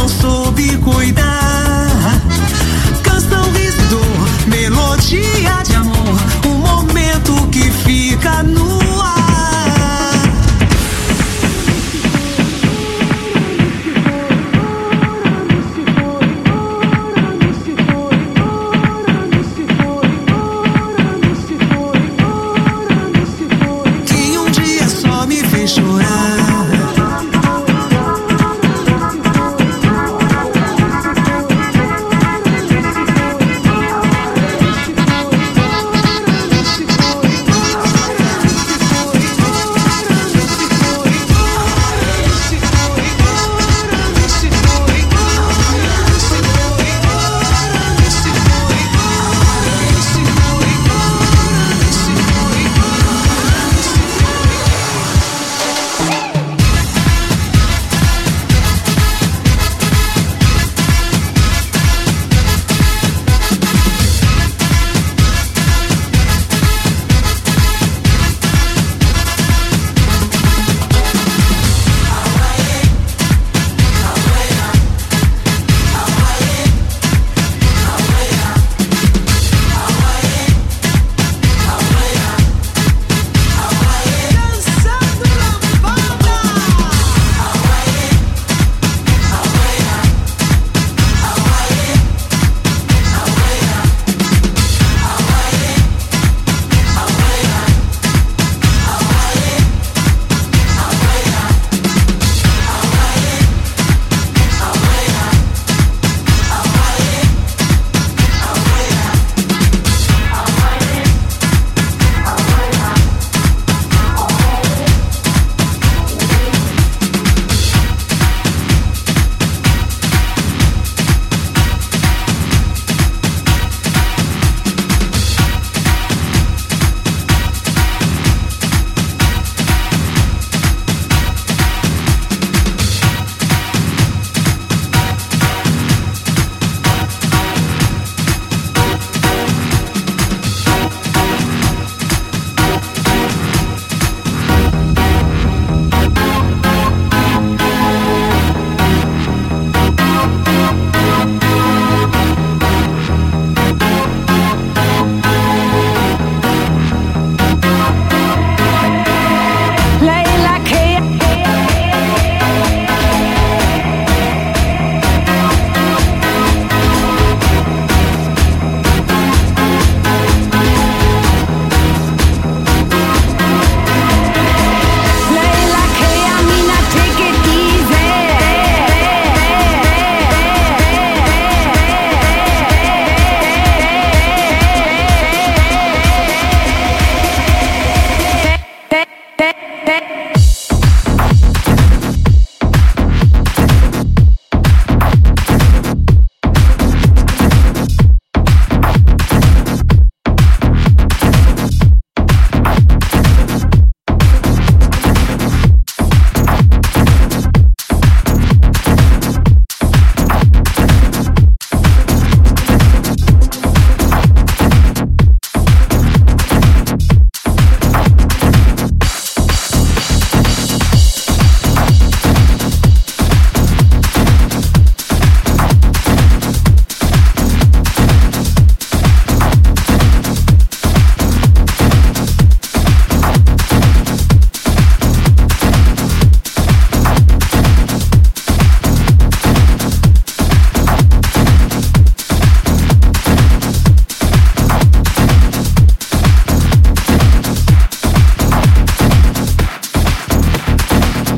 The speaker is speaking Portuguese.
não soube cuidar.